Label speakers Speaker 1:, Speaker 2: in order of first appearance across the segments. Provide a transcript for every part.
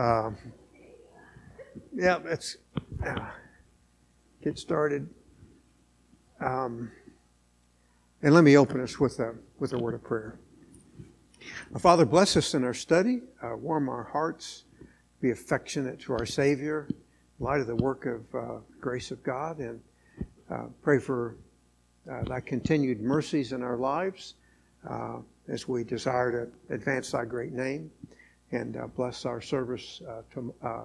Speaker 1: Uh, yeah, let's uh, get started. Um, and let me open us with a, with a word of prayer. Father, bless us in our study, uh, warm our hearts, be affectionate to our Savior, in light of the work of uh, grace of God, and uh, pray for uh, thy continued mercies in our lives uh, as we desire to advance thy great name and uh, bless our service uh, to, uh,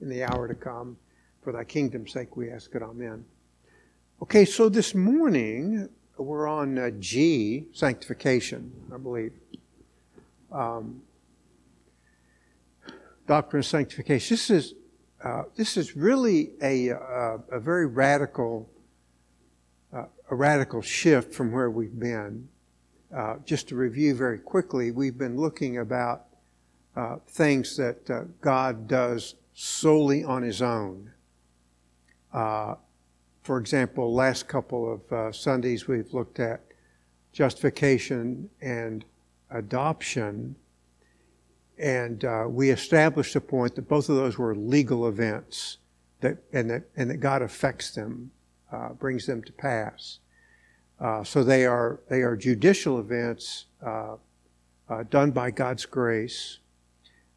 Speaker 1: in the hour to come. For thy kingdom's sake, we ask it. Amen. Okay, so this morning we're on uh, G, sanctification, I believe. Um, doctrine of sanctification. This is uh, this is really a, a, very radical uh, a radical shift from where we've been. just to review very quickly, we've been looking about uh, things that uh, God does solely on His own. Uh, for example, last couple of uh, Sundays we've looked at justification and adoption, and uh, we established the point that both of those were legal events, that and that and that God affects them, brings them to pass. so they are they are judicial events done by God's grace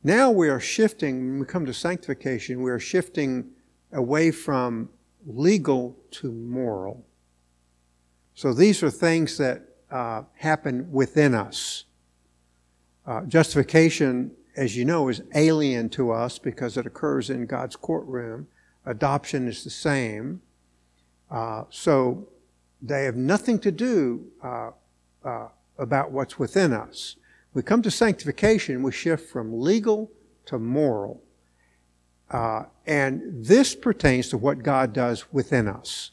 Speaker 1: now we are shifting, when we come to sanctification, we are shifting away from legal to moral. So these are things that uh, happen within us. Uh, justification, as you know, is alien to us because it occurs in God's courtroom. Adoption is the same. Uh, so they have nothing to do uh, uh, about what's within us. We come to sanctification, we shift from legal to moral. Uh, and this pertains to what God does within us.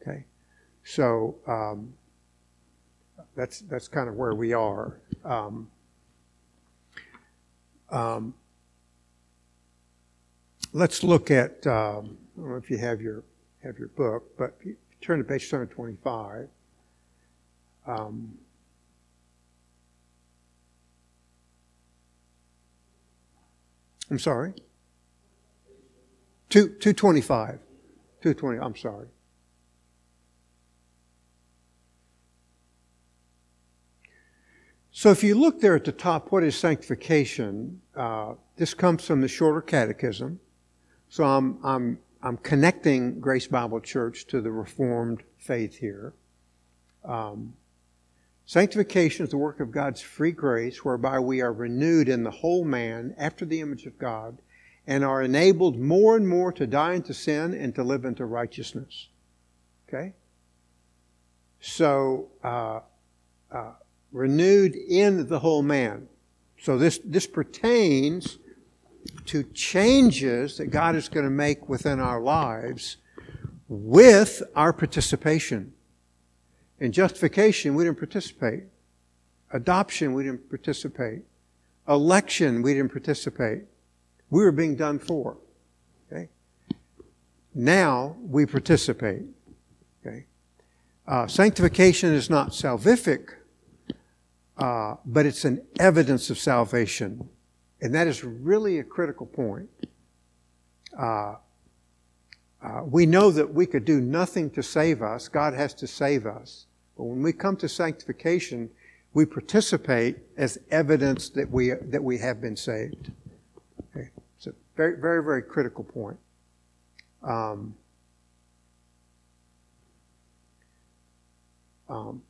Speaker 1: Okay? So, um, that's, that's kind of where we are. Um, um, let's look at, um, I don't know if you have your, have your book, but turn to page 725. Um, I'm sorry? Two, 225. 220, I'm sorry. So if you look there at the top, what is sanctification? Uh, this comes from the Shorter Catechism. So I'm, I'm, I'm connecting Grace Bible Church to the Reformed faith here. Um, Sanctification is the work of God's free grace whereby we are renewed in the whole man after the image of God and are enabled more and more to die into sin and to live into righteousness. Okay? So, uh, uh, renewed in the whole man. So this, this pertains to changes that God is going to make within our lives with our participation. In justification, we didn't participate. Adoption, we didn't participate. Election, we didn't participate. We were being done for. Okay? Now we participate. Okay? Uh, sanctification is not salvific, uh, but it's an evidence of salvation. And that is really a critical point. Uh, uh, we know that we could do nothing to save us. God has to save us. But when we come to sanctification, we participate as evidence that we, that we have been saved. Okay? It's a very, very, very critical point. Um, um,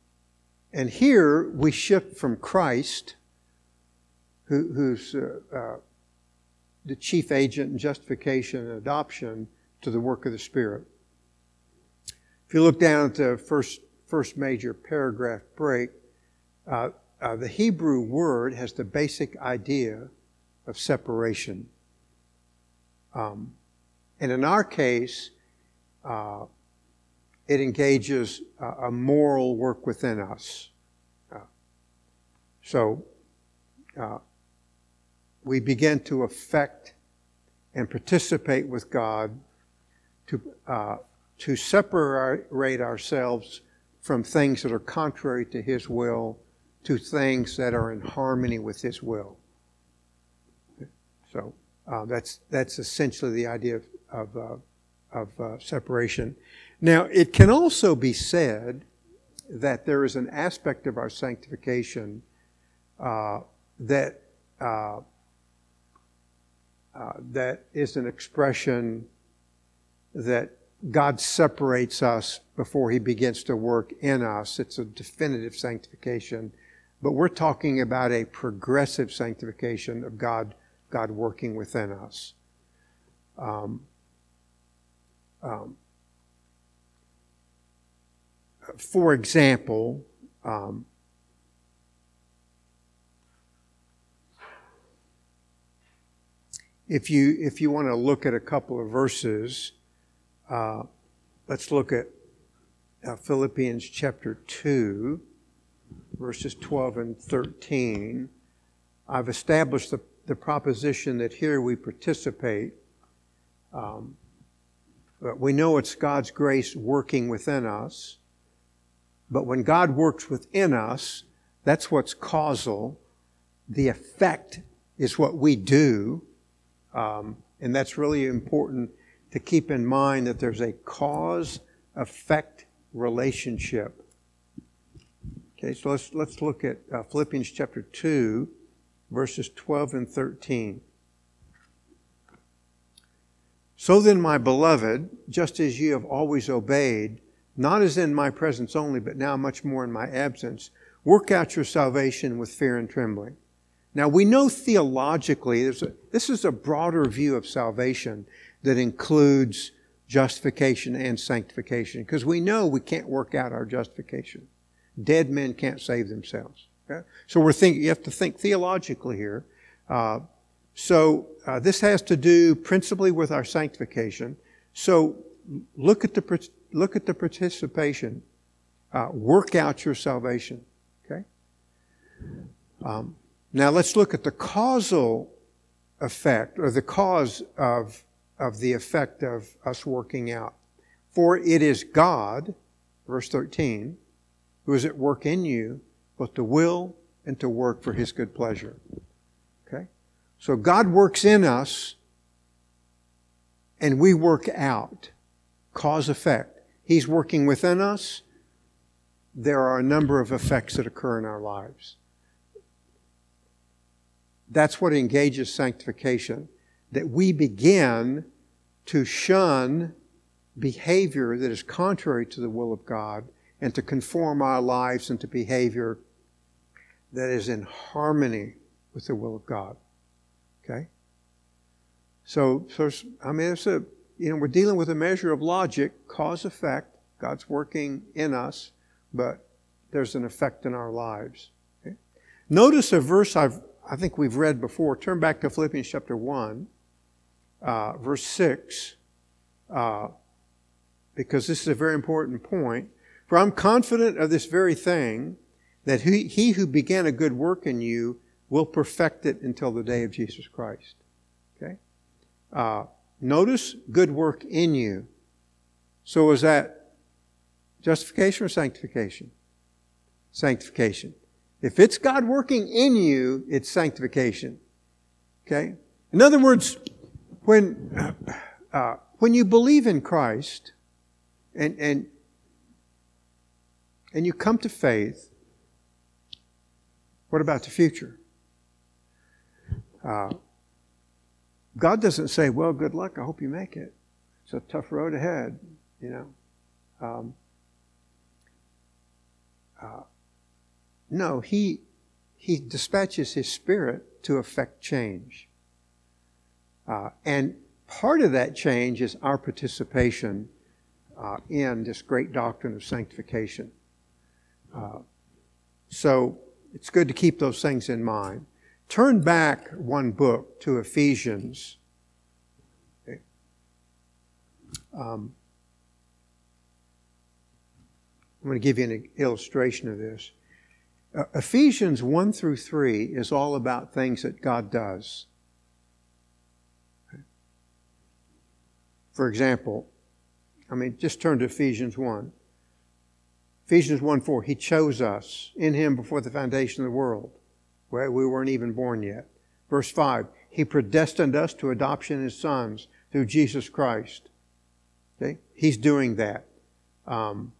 Speaker 1: and here we shift from Christ, who, who's uh, uh, the chief agent in justification and adoption, to the work of the Spirit. If you look down at the first first major paragraph break, uh, uh, the Hebrew word has the basic idea of separation. Um, and in our case, uh, it engages a moral work within us. Uh, so uh, we begin to affect and participate with God to, uh, to separate ourselves from things that are contrary to His will to things that are in harmony with His will. So uh, that's that's essentially the idea of of, uh, of uh, separation. Now, it can also be said that there is an aspect of our sanctification uh, that uh, uh, that is an expression that God separates us before He begins to work in us. It's a definitive sanctification, but we're talking about a progressive sanctification of God, God working within us. Um, um, for example, um, if you if you want to look at a couple of verses, uh, let's look at uh, Philippians chapter two, verses twelve and thirteen. I've established the, the proposition that here we participate. Um, but we know it's God's grace working within us. But when God works within us, that's what's causal. The effect is what we do. Um, and that's really important to keep in mind that there's a cause effect relationship. Okay, so let's, let's look at uh, Philippians chapter 2, verses 12 and 13. So then, my beloved, just as ye have always obeyed, not as in my presence only, but now much more in my absence. Work out your salvation with fear and trembling. Now we know theologically, a, this is a broader view of salvation that includes justification and sanctification, because we know we can't work out our justification. Dead men can't save themselves. Okay? So we're thinking, you have to think theologically here. Uh, so uh, this has to do principally with our sanctification. So look at the look at the participation. Uh, work out your salvation. Okay? Um, now let's look at the causal effect, or the cause of, of the effect of us working out. For it is God, verse 13, who is at work in you, both to will and to work for his good pleasure. Okay? So God works in us, and we work out. Cause effect. He's working within us, there are a number of effects that occur in our lives. That's what engages sanctification, that we begin to shun behavior that is contrary to the will of God and to conform our lives into behavior that is in harmony with the will of God. Okay? So, so I mean, it's a you know, we're dealing with a measure of logic, cause effect. God's working in us, but there's an effect in our lives. Okay? Notice a verse I've, I think we've read before. Turn back to Philippians chapter 1, uh, verse 6, uh, because this is a very important point. For I'm confident of this very thing, that he, he who began a good work in you will perfect it until the day of Jesus Christ. Okay? Uh, Notice good work in you. So is that justification or sanctification? Sanctification. If it's God working in you, it's sanctification. Okay? In other words, when, uh, when you believe in Christ and, and, and you come to faith, what about the future? Uh, God doesn't say, well, good luck, I hope you make it. It's a tough road ahead, you know. Um, uh, no, he, he dispatches his spirit to effect change. Uh, and part of that change is our participation uh, in this great doctrine of sanctification. Uh, so it's good to keep those things in mind. Turn back one book to Ephesians. Um, I'm going to give you an illustration of this. Uh, Ephesians 1 through 3 is all about things that God does. For example, I mean, just turn to Ephesians 1. Ephesians 1 4, He chose us in Him before the foundation of the world where we weren't even born yet. Verse 5 He predestined us to adoption as sons through Jesus Christ. Okay? He's doing that. Um,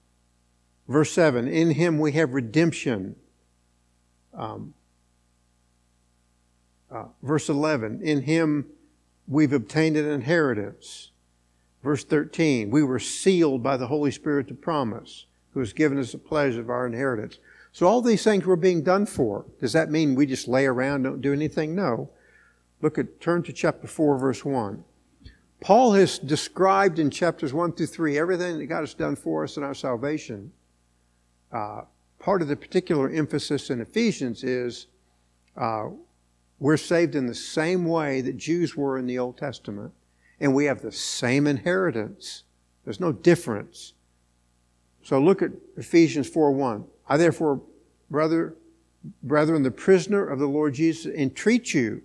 Speaker 1: verse 7 In him we have redemption. Um, uh, verse 11 In him we've obtained an inheritance. Verse 13 We were sealed by the Holy Spirit to promise, who has given us the pleasure of our inheritance. So all these things were being done for. Does that mean we just lay around, don't do anything? No. Look at, turn to chapter 4, verse 1. Paul has described in chapters 1 through 3 everything that God has done for us in our salvation. Uh, part of the particular emphasis in Ephesians is uh, we're saved in the same way that Jews were in the Old Testament, and we have the same inheritance. There's no difference. So look at Ephesians 4 1. I therefore, brother, brethren, the prisoner of the Lord Jesus, entreat you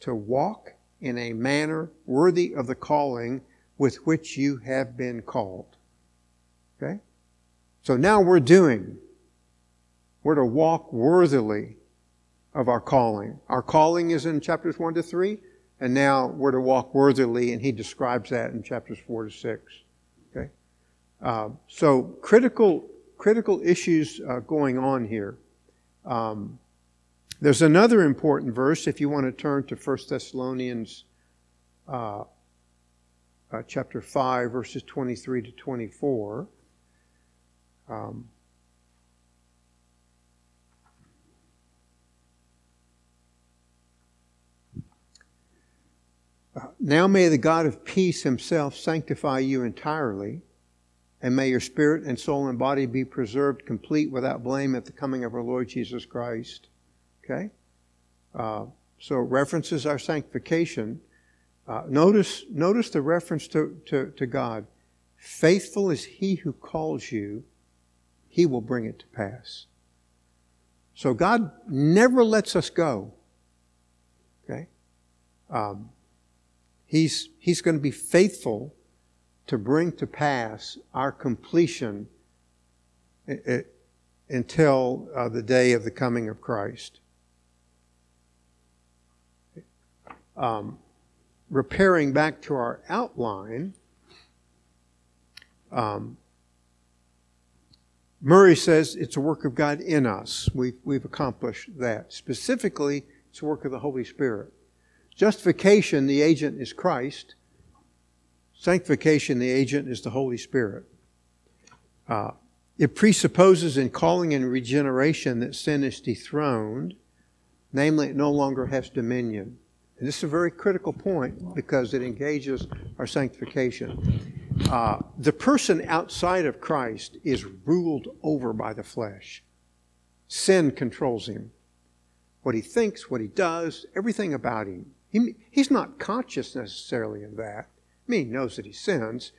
Speaker 1: to walk in a manner worthy of the calling with which you have been called. Okay? So now we're doing. We're to walk worthily of our calling. Our calling is in chapters 1 to 3, and now we're to walk worthily, and he describes that in chapters 4 to 6. Okay? Uh, so critical, critical issues uh, going on here. Um, there's another important verse if you want to turn to 1 Thessalonians uh, uh, chapter 5, verses 23 to 24. Um, now may the God of peace himself sanctify you entirely, and may your spirit and soul and body be preserved complete without blame at the coming of our Lord Jesus Christ. Okay? Uh, so references our sanctification. Uh, notice, notice the reference to, to, to God. Faithful is he who calls you, he will bring it to pass. So God never lets us go. Okay? Um, he's, he's going to be faithful to bring to pass our completion until uh, the day of the coming of Christ. um, repairing back to our outline, um, Murray says it's a work of God in us. We've, we've accomplished that. Specifically, it's a work of the Holy Spirit. Justification, the agent is Christ. Sanctification, the agent is the Holy Spirit. Uh, it presupposes in calling and regeneration that sin is dethroned, namely, it no longer has dominion. And this is a very critical point because it engages our sanctification. Uh, the person outside of Christ is ruled over by the flesh. Sin controls him. What he thinks, what he does, everything about him. He, he's not conscious necessarily of that. I mean, he knows that he sins,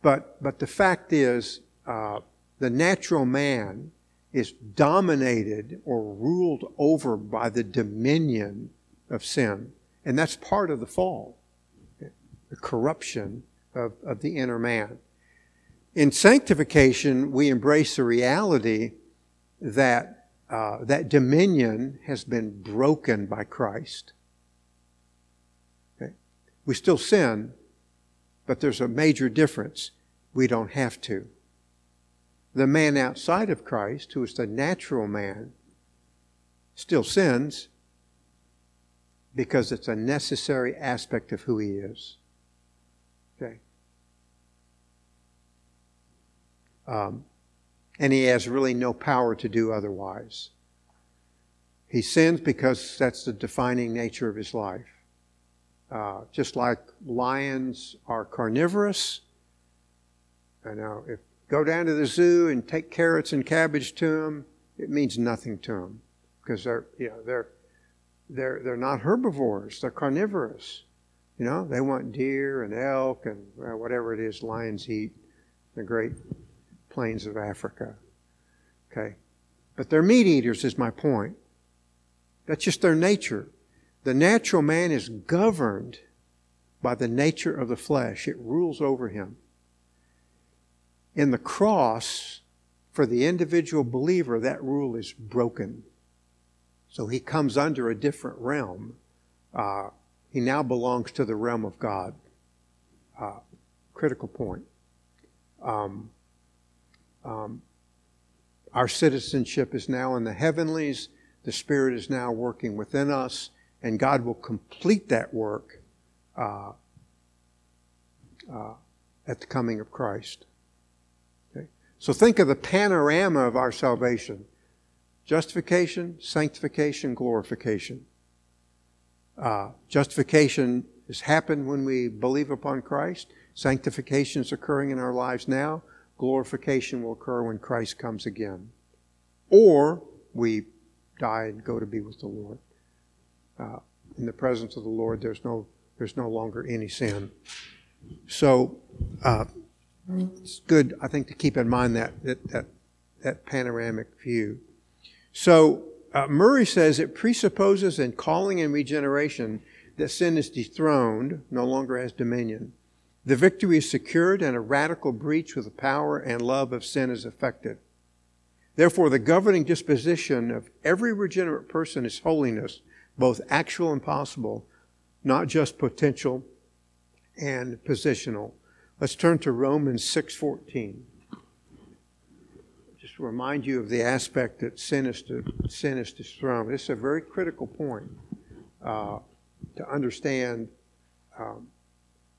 Speaker 1: but, but the fact is, uh, the natural man is dominated or ruled over by the dominion of sin. And that's part of the fall, the corruption of, of the inner man. In sanctification, we embrace the reality that uh, that dominion has been broken by Christ. We still sin, but there's a major difference. We don't have to. The man outside of Christ, who is the natural man, still sins, because it's a necessary aspect of who he is. Okay? Um, and he has really no power to do otherwise. He sins because that's the defining nature of his life. Uh, just like lions are carnivorous, I know if go down to the zoo and take carrots and cabbage to them, it means nothing to them because they're you know they're they're, they're not herbivores, they're carnivorous. You know, they want deer and elk and whatever it is lions eat in the great plains of Africa. Okay? But they're meat eaters, is my point. That's just their nature. The natural man is governed by the nature of the flesh, it rules over him. In the cross, for the individual believer, that rule is broken. So he comes under a different realm. Uh, he now belongs to the realm of God. Uh, critical point. Um, um, our citizenship is now in the heavenlies. The Spirit is now working within us, and God will complete that work uh, uh, at the coming of Christ. Okay? So think of the panorama of our salvation justification, sanctification, glorification. Uh, justification has happened when we believe upon Christ. Sanctification is occurring in our lives now. Glorification will occur when Christ comes again. Or we die and go to be with the Lord. Uh, in the presence of the Lord, there's no, there's no longer any sin. So uh, it's good, I think, to keep in mind that, that, that, that panoramic view. So uh, Murray says it presupposes in calling and regeneration that sin is dethroned, no longer has dominion. The victory is secured and a radical breach with the power and love of sin is effected. Therefore, the governing disposition of every regenerate person is holiness, both actual and possible, not just potential and positional. Let's turn to Romans 6:14 just remind you of the aspect that sin is, to, sin is to dethroned. This is a very critical point uh, to understand um,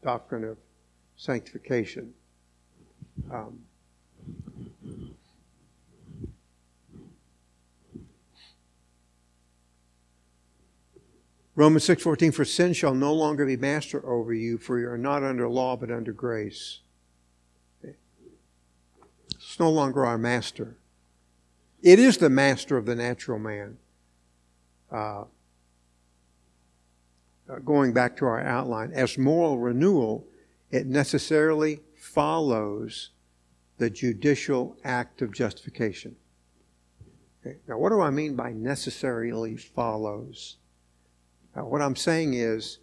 Speaker 1: doctrine of sanctification. Um, Romans 6:14 for sin shall no longer be master over you for you are not under law but under grace. It's no longer our master. It is the master of the natural man. Uh, uh, going back to our outline, as moral renewal, it necessarily follows the judicial act of justification. Okay. Now, what do I mean by necessarily follows? What I'm saying is,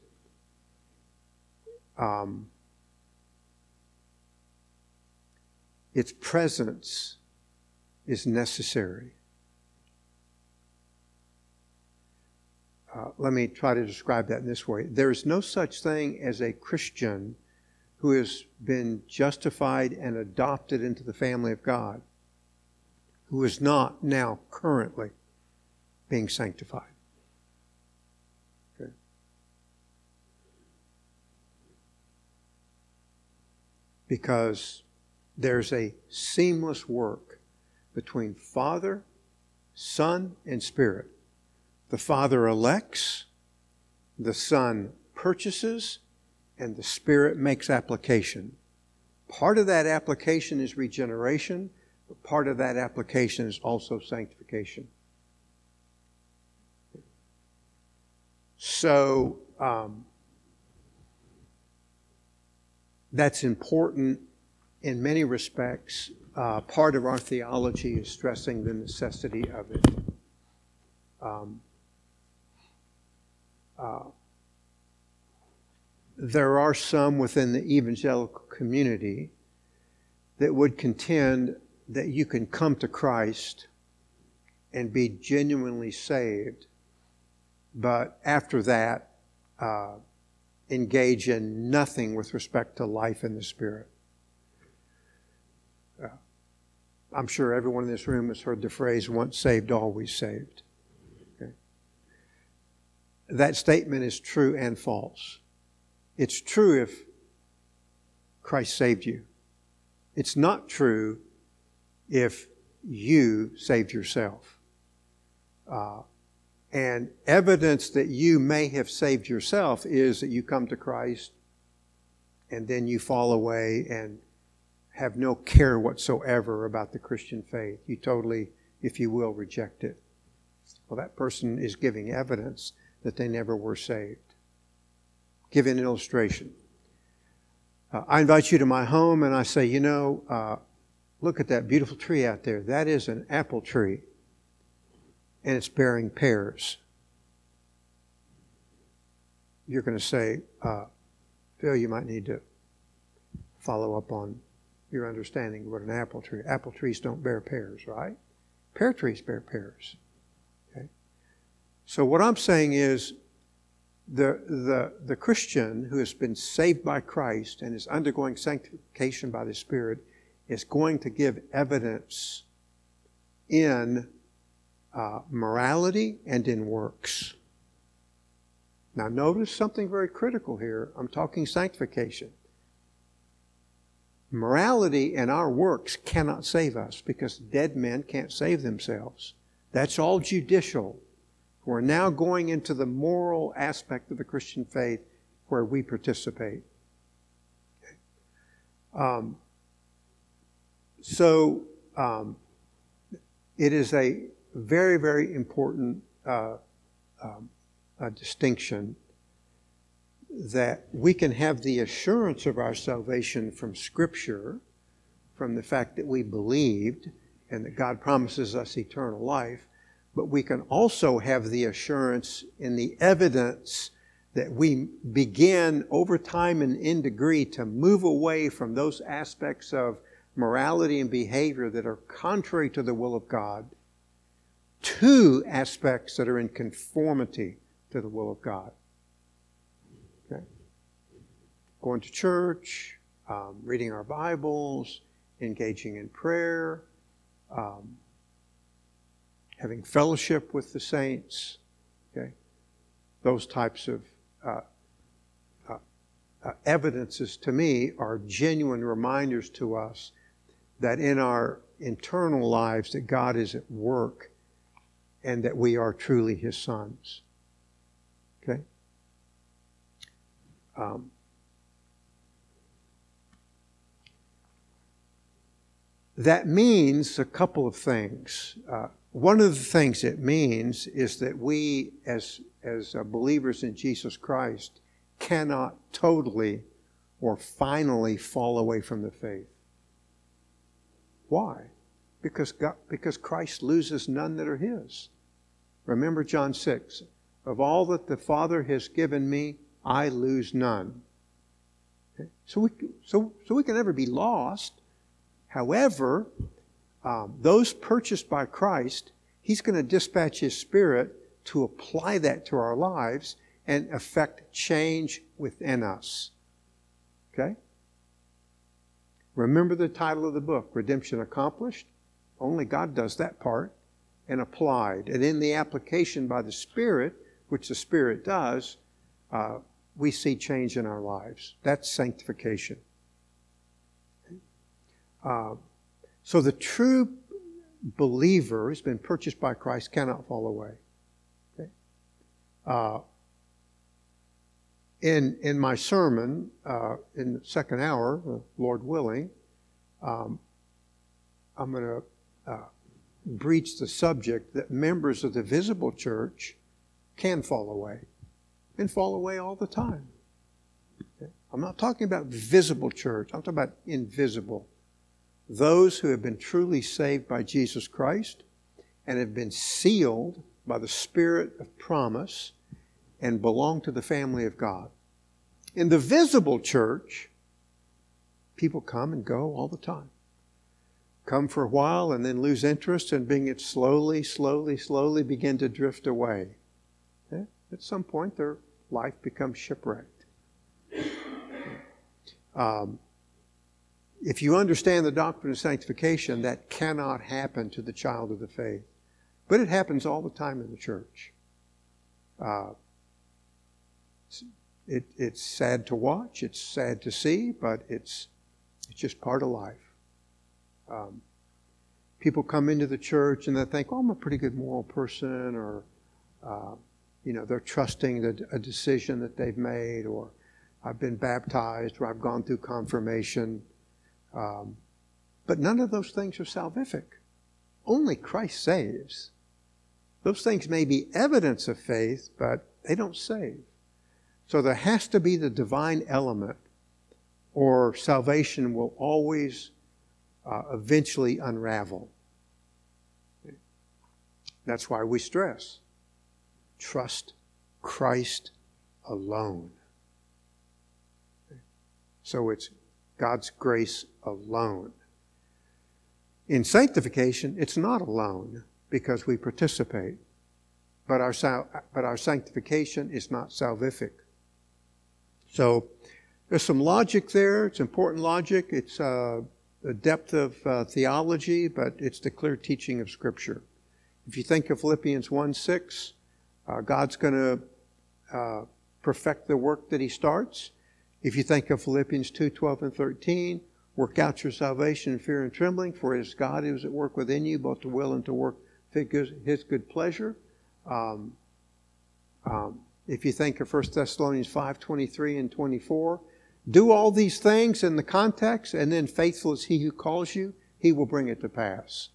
Speaker 1: um, its presence is necessary. Uh, let me try to describe that in this way. There is no such thing as a Christian who has been justified and adopted into the family of God who is not now currently being sanctified. Because there's a seamless work between Father, Son, and Spirit. The Father elects, the Son purchases, and the Spirit makes application. Part of that application is regeneration, but part of that application is also sanctification. So, um, that's important in many respects, uh, part of our theology is stressing the necessity of it. Um, uh, there are some within the evangelical community that would contend that you can come to Christ and be genuinely saved, but after that, uh, engage in nothing with respect to life in the Spirit. I'm sure everyone in this room has heard the phrase, once saved, always saved. Okay? That statement is true and false. It's true if Christ saved you. It's not true if you saved yourself. Uh, and evidence that you may have saved yourself is that you come to Christ and then you fall away and have no care whatsoever about the Christian faith. You totally, if you will, reject it. Well, that person is giving evidence that they never were saved. Give an illustration. Uh, I invite you to my home and I say, you know, uh, look at that beautiful tree out there. That is an apple tree. And it's bearing pears. You're going to say, uh, Phil, you might need to follow up on your understanding of what an apple tree. Apple trees don't bear pears, right? Pear trees bear pears. Okay? So what I'm saying is, the, the, the Christian who has been saved by Christ and is undergoing sanctification by the Spirit is going to give evidence in uh, morality and in works. Now, notice something very critical here. I'm talking sanctification. Morality and our works cannot save us because dead men can't save themselves. That's all judicial. We're now going into the moral aspect of the Christian faith where we participate. Um, so um, it is a very, very important uh, um, distinction that we can have the assurance of our salvation from Scripture, from the fact that we believed and that God promises us eternal life, but we can also have the assurance in the evidence that we begin over time and in degree to move away from those aspects of morality and behavior that are contrary to the will of God to aspects that are in conformity to the will of God. Okay? Going to church, um, reading our Bibles, engaging in prayer, um, having fellowship with the saints, okay? Those types of uh, uh, uh, evidences to me are genuine reminders to us that in our internal lives that God is at work and that we are truly His sons. Okay? Um, that means a couple of things. Uh, one of the things it means is that we, as, as uh, believers in Jesus Christ, cannot totally or finally fall away from the faith. Why? Because, God, because Christ loses none that are His. Remember John 6 Of all that the Father has given me, I lose none. Okay? So, we, so, so we can never be lost. However, um, those purchased by Christ, He's going to dispatch His Spirit to apply that to our lives and affect change within us. Okay? Remember the title of the book, Redemption Accomplished? Only God does that part and applied. And in the application by the Spirit, which the Spirit does, uh, we see change in our lives. That's sanctification. Uh, so the true believer who's been purchased by Christ cannot fall away. Okay? Uh, in, in my sermon, uh, in the second hour, Lord willing, um, I'm going to uh, breach the subject that members of the visible church can fall away and fall away all the time. I'm not talking about visible church, I'm talking about invisible those who have been truly saved by Jesus Christ and have been sealed by the Spirit of promise and belong to the family of God. In the visible church, people come and go all the time. Come for a while and then lose interest and being it slowly, slowly, slowly begin to drift away. At some point, their life becomes shipwrecked. Um, if you understand the doctrine of sanctification, that cannot happen to the child of the faith. But it happens all the time in the church. Uh, it, it's sad to watch, it's sad to see, but it's, it's just part of life. Um, people come into the church and they think, oh, I'm a pretty good moral person, or, uh, you know, they're trusting the, a decision that they've made, or I've been baptized, or I've gone through confirmation. Um, but none of those things are salvific. Only Christ saves. Those things may be evidence of faith, but they don't save. So there has to be the divine element, or salvation will always uh, eventually unravel. That's why we stress trust Christ alone. So it's God's grace alone. In sanctification, it's not alone because we participate. but our, but our sanctification is not salvific. So there's some logic there. It's important logic. It's uh, depth of uh, theology, but it's the clear teaching of Scripture. If you think of Philippians 1 6, uh, God's going to uh, perfect the work that He starts. If you think of Philippians 2 12 and 13, work out your salvation in fear and trembling, for it is God who is at work within you, both to will and to work His good pleasure. Um, um, if you think of 1 Thessalonians 5 23 and 24, do all these things in the context, and then faithful is He who calls you, He will bring it to pass.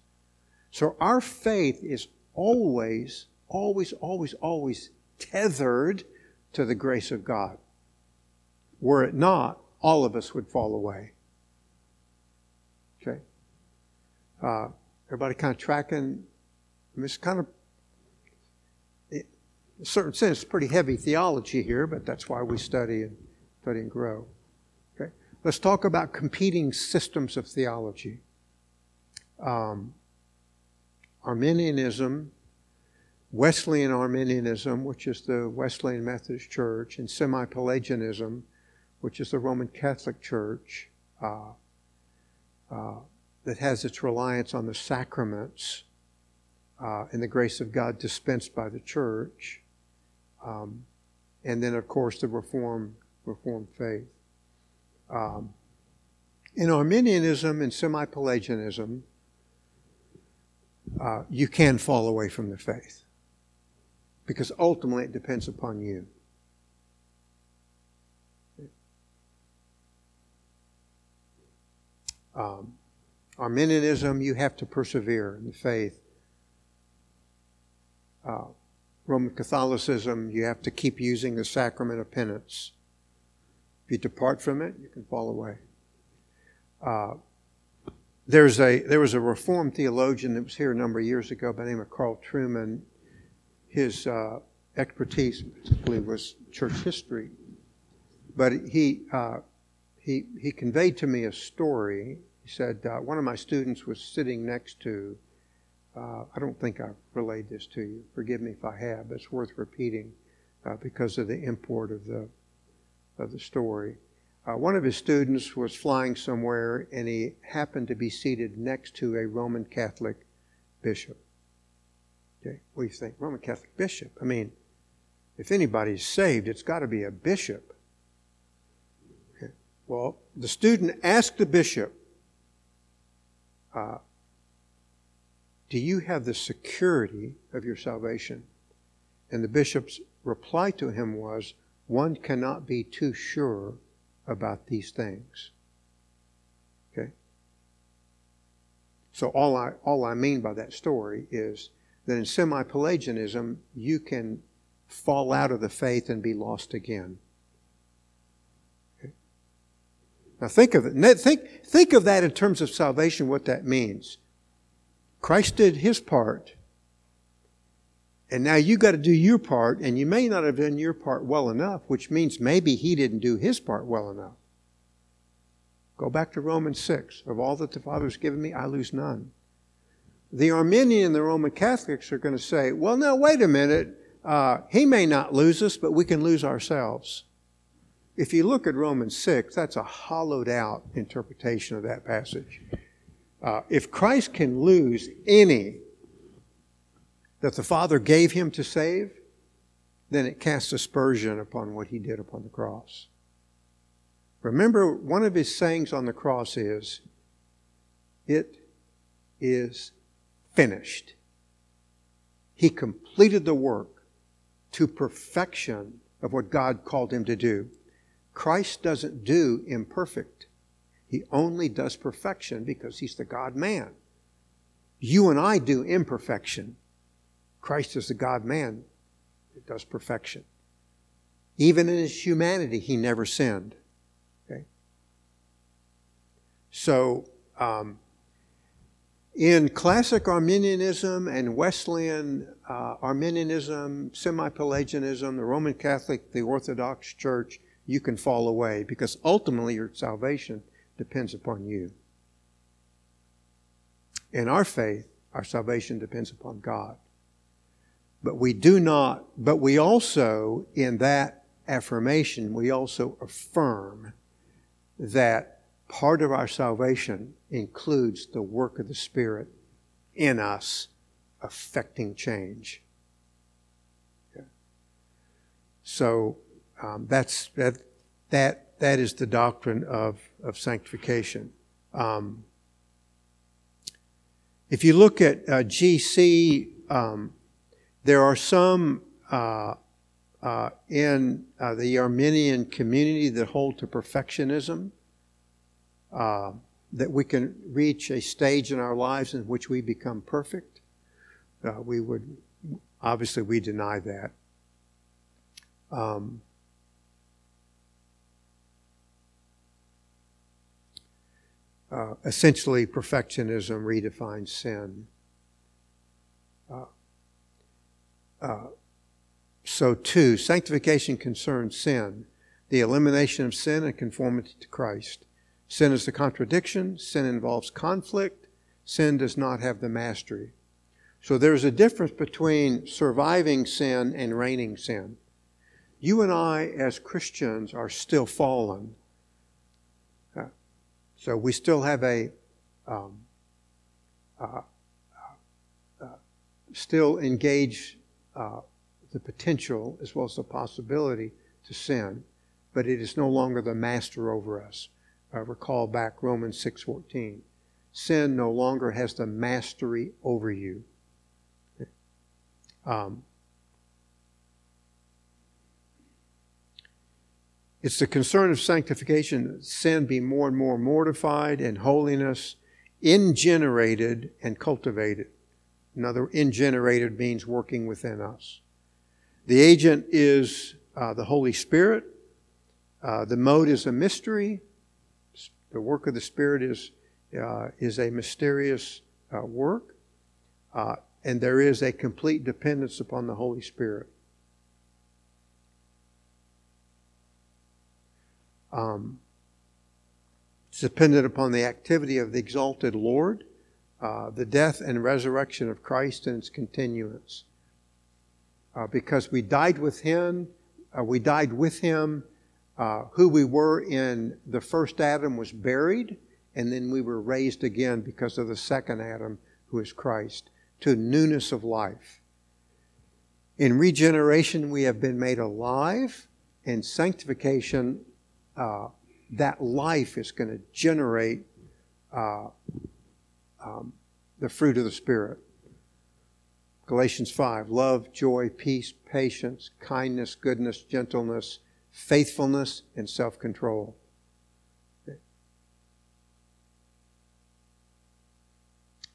Speaker 1: So our faith is always, always, always, always tethered to the grace of God. Were it not, all of us would fall away. Okay? Uh, everybody kind of tracking? I mean, it's kind of, in a certain sense, pretty heavy theology here, but that's why we study and study and grow. Let's talk about competing systems of theology. Um, Arminianism, Wesleyan Arminianism, which is the Wesleyan Methodist Church, and Semi Pelagianism, which is the Roman Catholic Church, uh, uh, that has its reliance on the sacraments uh, and the grace of God dispensed by the church. Um, and then, of course, the Reformed, Reformed faith. Um, in Arminianism and semi Pelagianism, uh, you can fall away from the faith because ultimately it depends upon you. Um, Arminianism, you have to persevere in the faith. Uh, Roman Catholicism, you have to keep using the sacrament of penance. If you depart from it, you can fall away. Uh, there's a, there was a Reformed theologian that was here a number of years ago by the name of Carl Trueman. His uh, expertise, particularly, was church history. But he, uh, he, he conveyed to me a story. He said, uh, One of my students was sitting next to, uh, I don't think I've relayed this to you. Forgive me if I have, but it's worth repeating uh, because of the import of the, of the story. Uh, one of his students was flying somewhere and he happened to be seated next to a Roman Catholic bishop. Okay, what do you think? Roman Catholic bishop. I mean, if anybody's saved, it's got to be a bishop. Okay. Well, the student asked the bishop, uh, Do you have the security of your salvation? And the bishop's reply to him was, One cannot be too sure about these things. Okay? So all I all I mean by that story is that in semi-Pelagianism you can fall out of the faith and be lost again. Okay? Now think of it. Think think of that in terms of salvation. What that means. Christ did His part. And now you got to do your part, and you may not have done your part well enough, which means maybe he didn't do his part well enough. Go back to Romans 6. Of all that the Father has given me, I lose none. The Arminian and the Roman Catholics are going to say, well, now, wait a minute. Uh, he may not lose us, but we can lose ourselves. If you look at Romans 6, that's a hollowed out interpretation of that passage. Uh, if Christ can lose any that the Father gave him to save, then it casts aspersion upon what he did upon the cross. Remember, one of his sayings on the cross is, It is finished. He completed the work to perfection of what God called him to do. Christ doesn't do imperfect. He only does perfection because he's the God man. You and I do imperfection. Christ is the God man that does perfection. Even in his humanity, he never sinned. Okay? So, um, in classic Arminianism and Wesleyan uh, Arminianism, semi Pelagianism, the Roman Catholic, the Orthodox Church, you can fall away because ultimately your salvation depends upon you. In our faith, our salvation depends upon God. But we do not, but we also, in that affirmation, we also affirm that part of our salvation includes the work of the Spirit in us affecting change. So um, that's that that that is the doctrine of of sanctification. Um, if you look at uh, GC, um, there are some uh, uh, in uh, the Arminian community that hold to perfectionism. Uh, that we can reach a stage in our lives in which we become perfect. Uh, we would obviously we deny that. Um, uh, essentially, perfectionism redefines sin. Uh, uh, so, too, sanctification concerns sin, the elimination of sin and conformity to Christ. Sin is the contradiction, sin involves conflict, sin does not have the mastery. So, there's a difference between surviving sin and reigning sin. You and I, as Christians, are still fallen. Uh, so we still have a, um, uh, uh, still engage uh, the potential as well as the possibility to sin, but it is no longer the master over us. recall back Romans 6.14. Sin no longer has the mastery over you. Um, It's the concern of sanctification that sin be more and more mortified and holiness ingenerated and cultivated. Another ingenerated means working within us. The agent is uh, the Holy Spirit. Uh, the mode is a mystery. The work of the Spirit is, uh, is a mysterious uh, work. Uh, and there is a complete dependence upon the Holy Spirit. Um, it's dependent upon the activity of the exalted Lord, uh, the death and resurrection of Christ and its continuance. Uh, because we died with Him, uh, we died with Him. Uh, who we were in the first Adam was buried, and then we were raised again because of the second Adam, who is Christ, to newness of life. In regeneration, we have been made alive. In sanctification, uh, that life is going to generate um, the fruit of the Spirit. Galatians 5 love, joy, peace, patience, kindness, goodness, gentleness, faithfulness, and self control.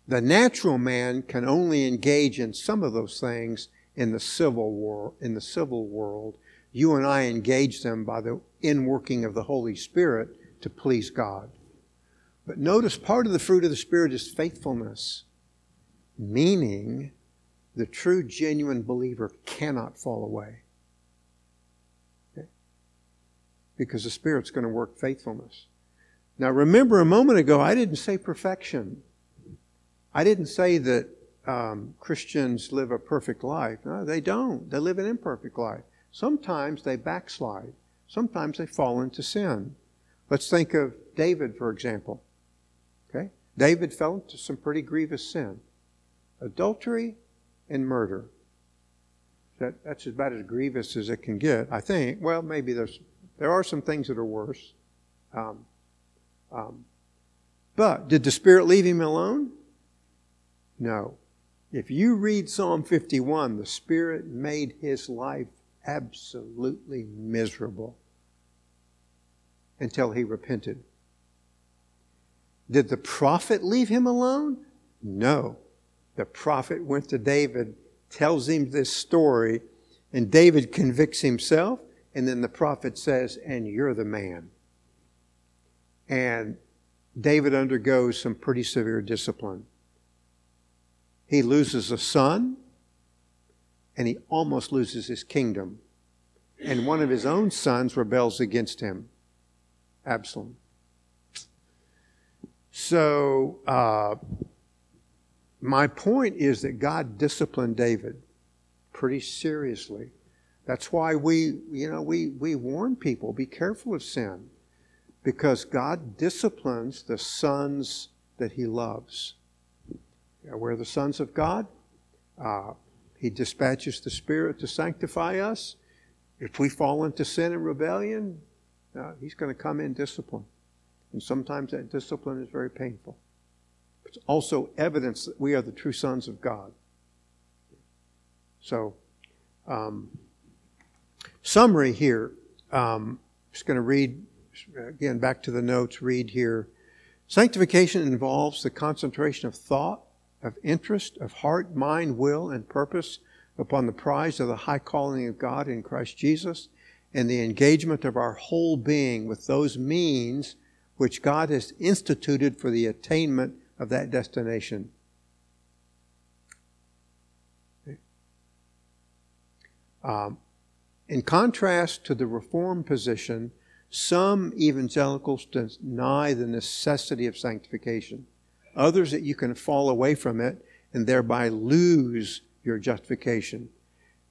Speaker 1: The natural man can only engage in some of those things in the civil war, in the civil world. You and I engage them by the inworking of the Holy Spirit to please God. But notice part of the fruit of the Spirit is faithfulness, meaning the true, genuine believer cannot fall away. Okay? Because the Spirit's going to work faithfulness. Now, remember a moment ago, I didn't say perfection. I didn't say that um, Christians live a perfect life. No, they don't. They live an imperfect life. Sometimes they backslide. Sometimes they fall into sin. Let's think of David, for example. Okay? David fell into some pretty grievous sin adultery and murder. That, that's about as grievous as it can get, I think. Well, maybe there's, there are some things that are worse. Um, um, but did the Spirit leave him alone? No. If you read Psalm 51, the Spirit made his life absolutely miserable until he repented. Did the prophet leave him alone? No. The prophet went to David, tells him this story, and David convicts himself, and then the prophet says, And you're the man. And David undergoes some pretty severe discipline. He loses a son, and he almost loses his kingdom. And one of his own sons rebels against him, Absalom. So, uh, my point is that God disciplined David pretty seriously. That's why we, you know, we, we warn people be careful of sin because God disciplines the sons that He loves. We're the sons of God. Uh, he dispatches the Spirit to sanctify us. If we fall into sin and rebellion, uh, He's going to come in discipline. And sometimes that discipline is very painful. It's also evidence that we are the true sons of God. So, um, summary here. Um, just going to read again back to the notes. Read here. Sanctification involves the concentration of thought, of interest, of heart, mind, will, and purpose upon the prize of the high calling of God in Christ Jesus, and the engagement of our whole being with those means which God has instituted for the attainment of that destination. Um, in contrast to the Reformed position, some evangelicals deny the necessity of sanctification. Others that you can fall away from it and thereby lose your justification.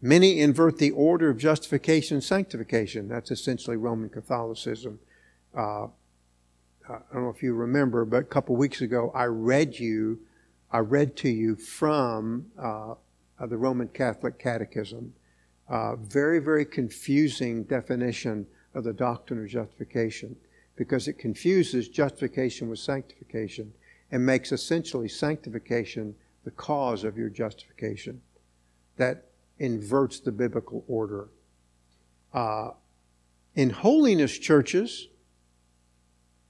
Speaker 1: Many invert the order of justification and sanctification. That's essentially Roman Catholicism. Uh, I don't know if you remember, but a couple weeks ago I read you, I read to you from uh, the Roman Catholic Catechism. Uh, very, very confusing definition of the doctrine of justification because it confuses justification with sanctification and makes essentially sanctification the cause of your justification. That inverts the biblical order. Uh, in holiness churches,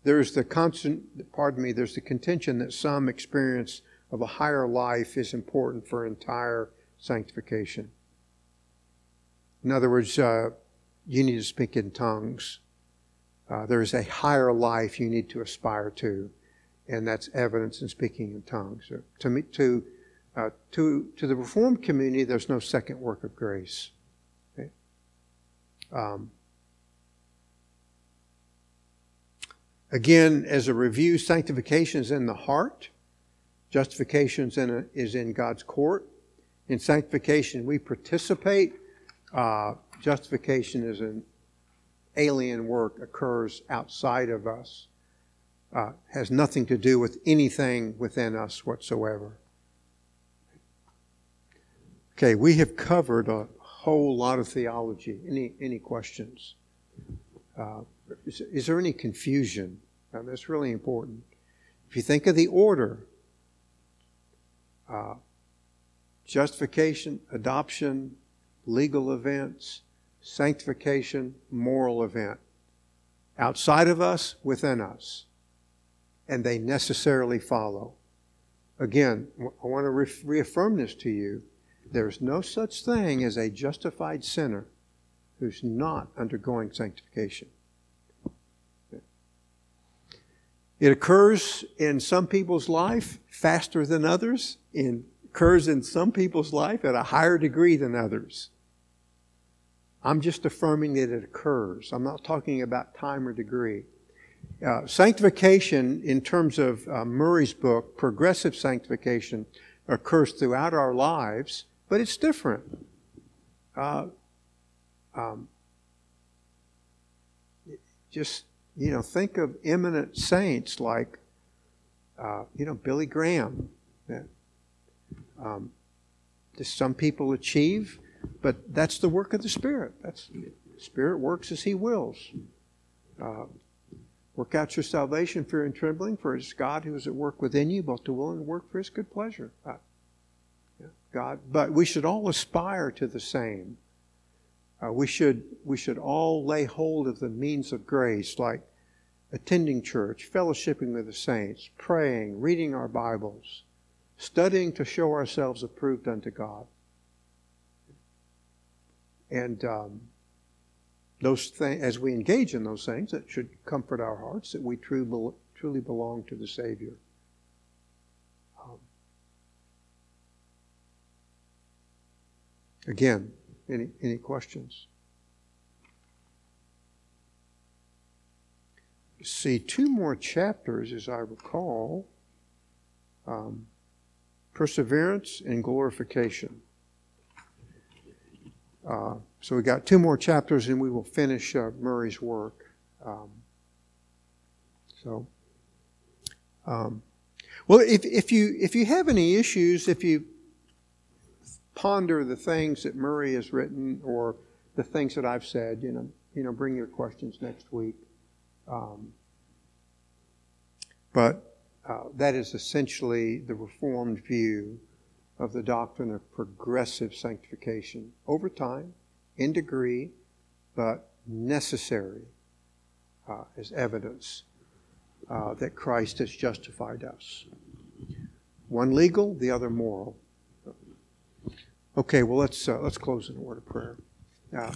Speaker 1: there's the constant, pardon me, there's the contention that some experience of a higher life is important for entire sanctification. In other words, uh, you need to speak in tongues. Uh, there is a higher life you need to aspire to and that's evidence in speaking in tongues. So to me, to uh, to to the Reformed community, there's no second work of grace. Okay? Um, again, as a review, sanctification is in the heart. Justification is in, a, is in God's court. In sanctification, we participate. Uh, justification is an alien work occurs outside of us uh, has nothing to do with anything within us whatsoever. Okay, we have covered a whole lot of theology. Any any questions? Uh, is, is, there any confusion? Uh, that's really important. If you think of the order, uh, justification, adoption, legal events, sanctification, moral event. Outside of us, within us and they necessarily follow. Again, I want to re- reaffirm this to you. There's no such thing as a justified sinner who's not undergoing sanctification. It occurs in some people's life faster than others. It occurs in some people's life at a higher degree than others. I'm just affirming that it occurs. I'm not talking about time or degree. Uh, sanctification, in terms of uh, Murray's book, progressive sanctification, occurs throughout our lives, but it's different. Uh, um, just, you know, think of eminent saints like, uh, you know, Billy Graham. Um, some people achieve, but that's the work of the Spirit. That's Spirit works as He wills. Uh, Work out your salvation, fear and trembling, for it is God who is at work within you, both to will and work for his good pleasure. Uh, God, but we should all aspire to the same. Uh, we should we should all lay hold of the means of grace, like attending church, fellowshipping with the saints, praying, reading our Bibles, studying to show ourselves approved unto God. And um, those things, as we engage in those things, it should comfort our hearts that we truly, truly belong to the Savior. Um, again, any, any questions? See, two more chapters, as I recall um, perseverance and glorification. so we got two more chapters and we will finish uh, Murray's work. Um, so, um, well, if, if you if you have any issues, if you ponder the things that Murray has written or the things that I've said, you know, you know, bring your questions next week. Um, but uh, that is essentially the Reformed view of the doctrine of progressive sanctification over time, in degree, but necessary uh, as evidence uh, that Christ has justified us. One legal, the other moral. Okay, well let's uh, let's close in a word of prayer. Uh,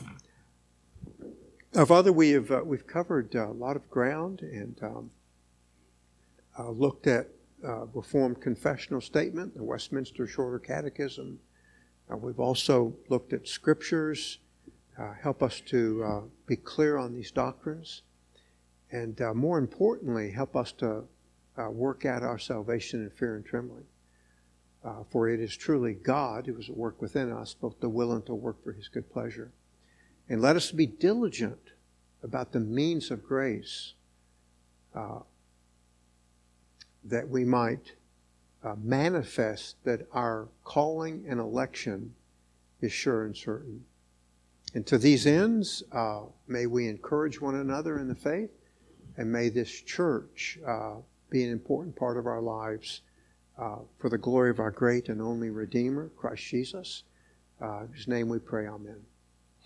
Speaker 1: Father, we have uh, we've covered a lot of ground and um, uh, looked at uh, Reformed confessional statement, the Westminster Shorter Catechism. Uh, we've also looked at scriptures, uh, help us to uh, be clear on these doctrines, and uh, more importantly, help us to work out our salvation in fear and trembling. For it is truly God who is at work within us, both to will and to work for his good pleasure. And let us be diligent about the means of grace uh, that we might uh, manifest that our calling and election is sure and certain. And to these ends, uh, may we encourage one another in the faith, and may this church uh, be an important part of our lives uh, for the glory of our great and only Redeemer, Christ Jesus. Uh, whose name we pray, Amen.